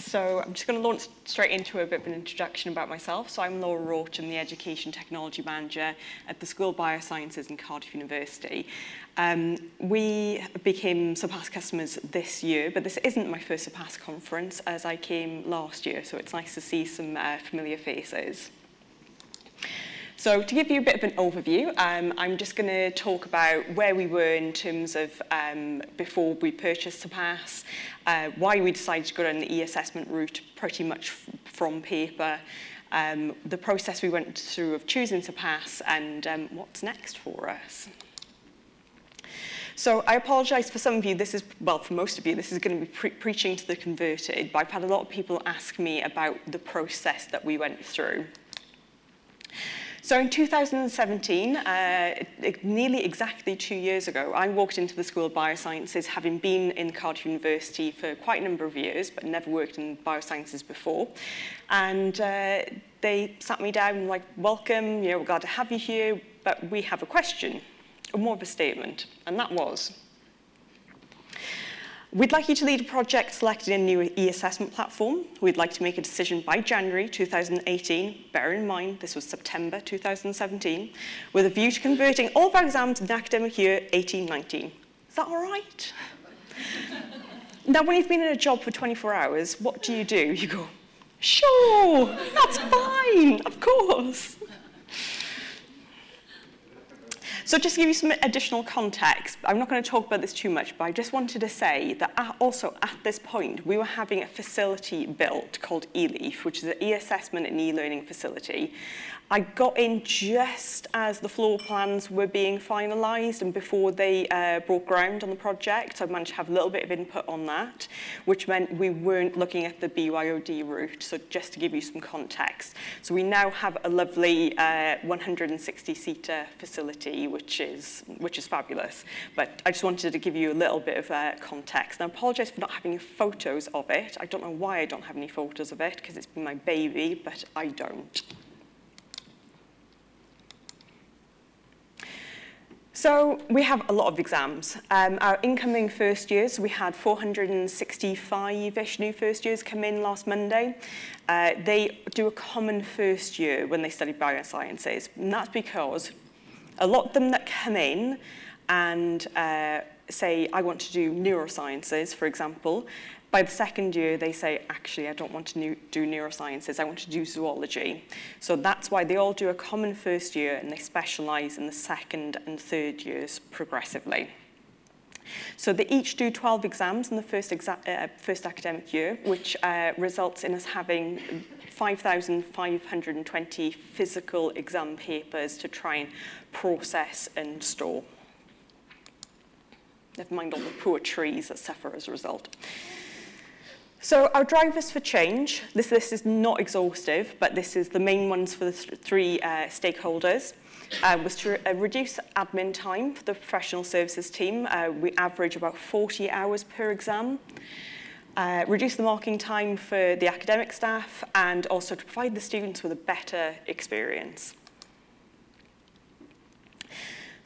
So I'm just going to launch straight into a bit of an introduction about myself. So I'm Laura Roach, I'm the Education Technology Manager at the School of Biosciences in Cardiff University. Um, we became Surpass customers this year, but this isn't my first Surpass conference as I came last year, so it's nice to see some uh, familiar faces. So to give you a bit of an overview, um, I'm just going to talk about where we were in terms of um, before we purchased Surpass, uh, why we decided to go down the e-assessment route pretty much from paper, um, the process we went through of choosing Surpass, and um, what's next for us. So I apologise for some of you, this is, well, for most of you, this is going to be pre preaching to the converted, but I've had a lot of people ask me about the process that we went through. So in 2017, uh, e-, nearly exactly two years ago, I walked into the School of Biosciences having been in Cardiff University for quite a number of years, but never worked in biosciences before. And uh, they sat me down and like, welcome, you know, we're glad to have you here, but we have a question, or more of a statement. And that was, We'd like you to lead a project selecting a new e-assessment platform. We'd like to make a decision by January 2018. Bear in mind, this was September 2017, with a view to converting all of our exams in the academic year 18-19. Is that all right? now, when you've been in a job for 24 hours, what do you do? You go, sure, that's fine, of course. So just to give you some additional context, I'm not going to talk about this too much, but I just wanted to say that also at this point, we were having a facility built called eLeaf, which is an e-assessment and e-learning facility. I got in just as the floor plans were being finalised and before they uh, broke ground on the project. So I managed to have a little bit of input on that, which meant we weren't looking at the BYOD route. So just to give you some context. So we now have a lovely 160-seater uh, facility, which is, which is fabulous. But I just wanted to give you a little bit of uh, context. And I apologise for not having photos of it. I don't know why I don't have any photos of it, because it's been my baby, but I don't. So we have a lot of exams. Um, our incoming first years, we had 465-ish new first years come in last Monday. Uh, they do a common first year when they study biosciences. And that's because a lot of them that come in and uh, say, I want to do neurosciences, for example, by the second year, they say, actually, I don't want to do neurosciences, I want to do zoology. So that's why they all do a common first year and they specialise in the second and third years progressively. So they each do 12 exams in the first, uh, first academic year, which uh, results in us having 5,520 physical exam papers to try and process and store. Never mind all the poor trees that suffer as a result. So our drivers for change, this list is not exhaustive, but this is the main ones for the th three uh, stakeholders, uh, was to re uh, reduce admin time for the professional services team. Uh, we average about 40 hours per exam. Uh, reduce the marking time for the academic staff and also to provide the students with a better experience.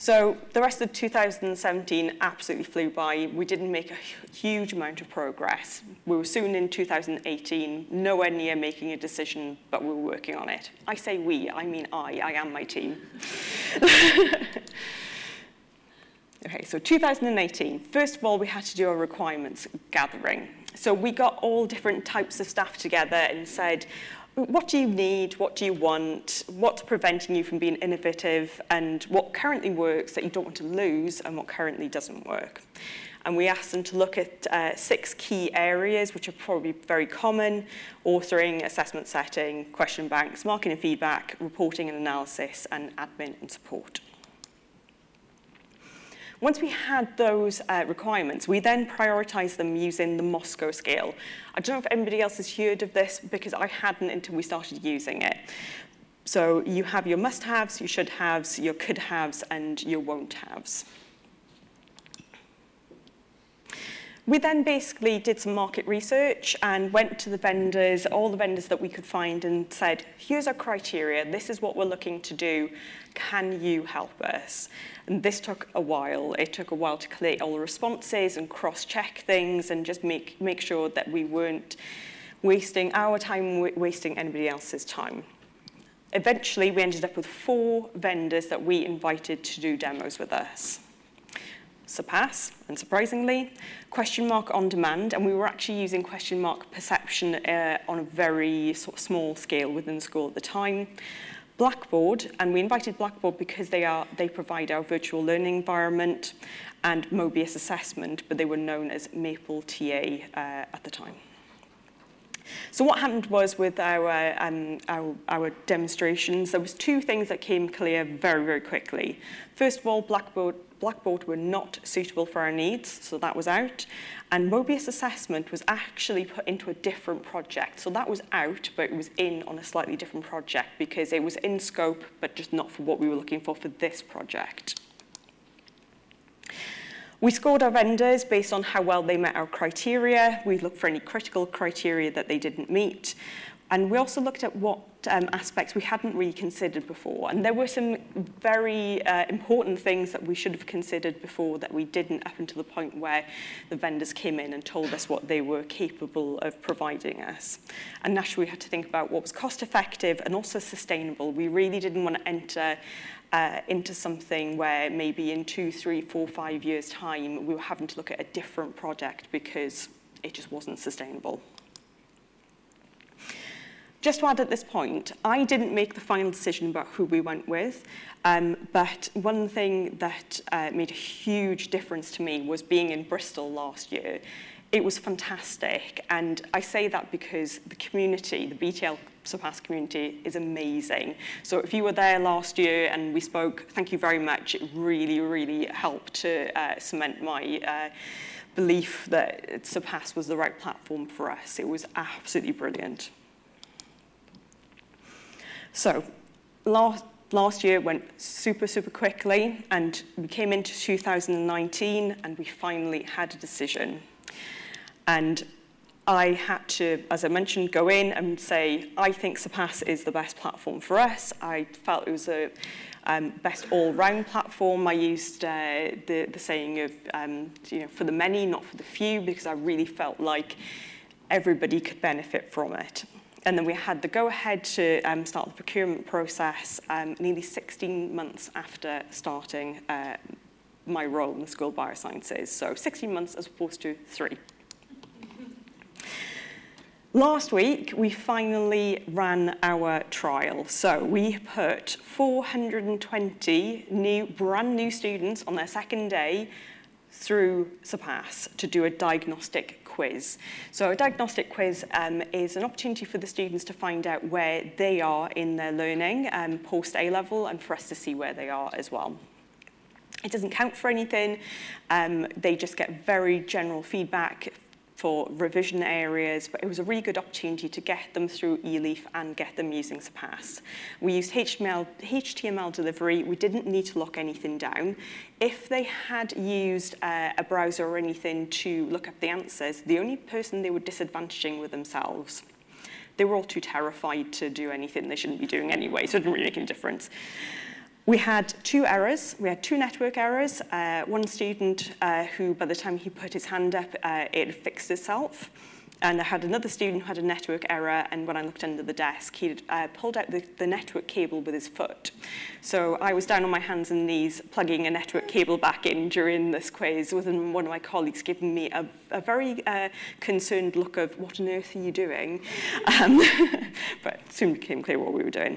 So the rest of 2017 absolutely flew by. We didn't make a huge amount of progress. We were soon in 2018, nowhere near making a decision, but we were working on it. I say we, I mean I, I am my team. okay, so 2018, first of all, we had to do a requirements gathering. So we got all different types of staff together and said, what do you need, what do you want, what's preventing you from being innovative and what currently works that you don't want to lose and what currently doesn't work. And we asked them to look at uh, six key areas, which are probably very common, authoring, assessment setting, question banks, marketing and feedback, reporting and analysis, and admin and support. Once we had those uh, requirements, we then prioritized them using the Moscow scale. I don't know if anybody else has heard of this because I hadn't until we started using it. So you have your must-haves, your should-haves, your could-haves, and your won't-haves. We then basically did some market research and went to the vendors, all the vendors that we could find and said, here's our criteria, this is what we're looking to do, can you help us? And this took a while. It took a while to collate all the responses and cross-check things and just make, make sure that we weren't wasting our time, wasting anybody else's time. Eventually, we ended up with four vendors that we invited to do demos with us. Surpass, unsurprisingly, Questionmark OnDemand, and we were actually using Questionmark Perception uh, on a very sort of small scale within the school at the time. Blackboard, and we invited Blackboard because they, are, they provide our virtual learning environment and Mobius assessment, but they were known as Maple TA uh, at the time. So what happened was with our, um, our, our demonstrations, there was two things that came clear very, very quickly. First of all, Blackboard, Blackboard were not suitable for our needs, so that was out. And Mobius assessment was actually put into a different project. So that was out, but it was in on a slightly different project because it was in scope, but just not for what we were looking for for this project. We scored our vendors based on how well they met our criteria. We looked for any critical criteria that they didn't meet. And we also looked at what um, aspects we hadn't really considered before. And there were some very uh, important things that we should have considered before that we didn't up until the point where the vendors came in and told us what they were capable of providing us. And naturally, we had to think about what was cost effective and also sustainable. We really didn't want to enter uh, into something where maybe in two, three, four, five years' time, we were having to look at a different project because it just wasn't sustainable. Just to add at this point, I didn't make the final decision about who we went with, um, but one thing that uh, made a huge difference to me was being in Bristol last year. It was fantastic, and I say that because the community, the BTL Surpass community is amazing. So if you were there last year and we spoke, thank you very much. It really, really helped to uh, cement my uh, belief that Surpass was the right platform for us. It was absolutely brilliant. So last, last year went super, super quickly, and we came into 2019, and we finally had a decision. And I had to, as I mentioned, go in and say, I think Surpass is the best platform for us. I felt it was a um, best all-round platform. I used uh, the, the saying of, um, you know, for the many, not for the few, because I really felt like everybody could benefit from it. And then we had the go-ahead to um, start the procurement process um, nearly 16 months after starting uh, my role in the School of Biosciences. So 16 months as opposed to three. Last week, we finally ran our trial. So we put 420 new, brand new students on their second day through Surpass to do a diagnostic quiz. So a diagnostic quiz um, is an opportunity for the students to find out where they are in their learning um, post A-level and for us to see where they are as well. It doesn't count for anything. Um, they just get very general feedback for revision areas, but it was a really good opportunity to get them through eLeaf and get them using Surpass. We used HTML, HTML delivery. We didn't need to lock anything down. If they had used uh, a browser or anything to look up the answers, the only person they were disadvantaging were themselves. They were all too terrified to do anything they shouldn't be doing anyway, so it didn't really make any difference. We had two errors. We had two network errors. Uh, one student uh, who, by the time he put his hand up, uh, it fixed itself. And I had another student who had a network error, and when I looked under the desk, he uh, pulled out the, the network cable with his foot. So I was down on my hands and knees plugging a network cable back in during this quiz, with one of my colleagues giving me a, a very uh, concerned look of, what on earth are you doing? Um, but soon became clear what we were doing.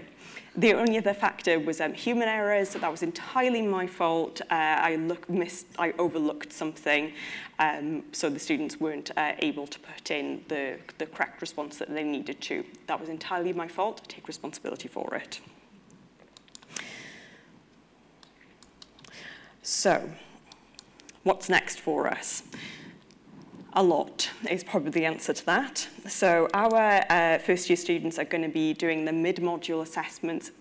The only other factor was um, human errors. So That was entirely my fault. Uh, I, look, missed, I overlooked something, um, so the students weren't uh, able to put in the, the correct response that they needed to. That was entirely my fault. I take responsibility for it. So, what's next for us? A lot is probably the answer to that. So our uh, first year students are going to be doing the mid-module assessments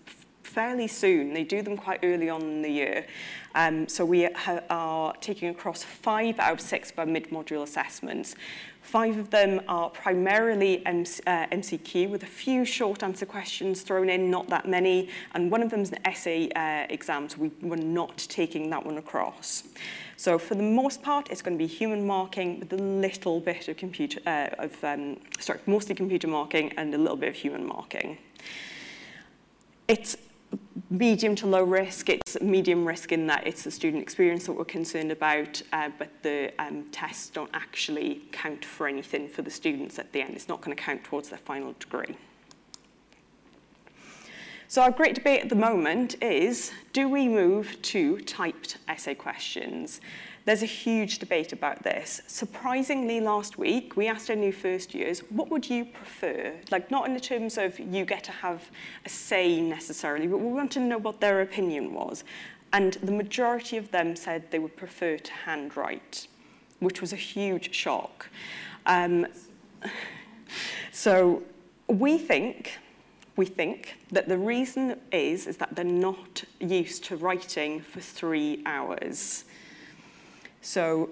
fairly soon. They do them quite early on in the year. Um, so we are taking across five out of six of our mid-module assessments. Five of them are primarily MC, uh, MCQ with a few short answer questions thrown in, not that many, and one of them is an essay uh, exam, so we were not taking that one across. So for the most part, it's going to be human marking with a little bit of computer, uh, of, um, sorry, mostly computer marking and a little bit of human marking. It's medium to low risk. It's medium risk in that it's the student experience that we're concerned about, uh, but the um, tests don't actually count for anything for the students at the end. It's not going to count towards their final degree. So our great debate at the moment is, do we move to typed essay questions? There's a huge debate about this. Surprisingly, last week, we asked our new first years, what would you prefer? Like, not in the terms of you get to have a say necessarily, but we wanted to know what their opinion was. And the majority of them said they would prefer to handwrite, which was a huge shock. Um, so we think we think that the reason is, is that they're not used to writing for three hours. So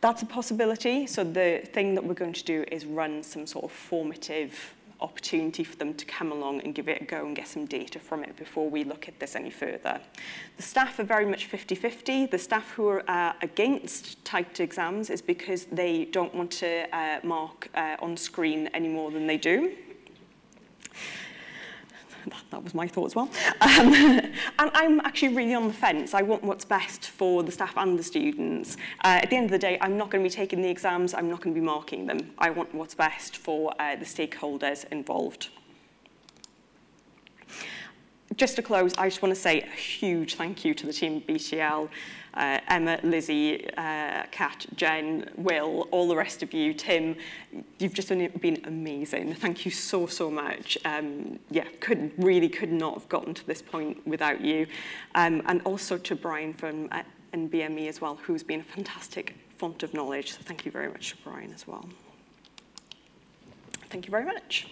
that's a possibility. So the thing that we're going to do is run some sort of formative opportunity for them to come along and give it a go and get some data from it before we look at this any further. The staff are very much 50-50. The staff who are uh, against typed exams is because they don't want to uh, mark uh, on screen any more than they do that, that was my thought as well. Um, and I'm actually really on the fence. I want what's best for the staff and the students. Uh, at the end of the day, I'm not going to be taking the exams. I'm not going to be marking them. I want what's best for uh, the stakeholders involved. Just to close, I just want to say a huge thank you to the team at BTL. Uh, Emma, Lizzie, uh, Kat, Jen, Will, all the rest of you, Tim, you've just been amazing. Thank you so, so much. Um, yeah, could, really could not have gotten to this point without you. Um, and also to Brian from uh, NBME as well, who's been a fantastic font of knowledge. So thank you very much to Brian as well. Thank you very much.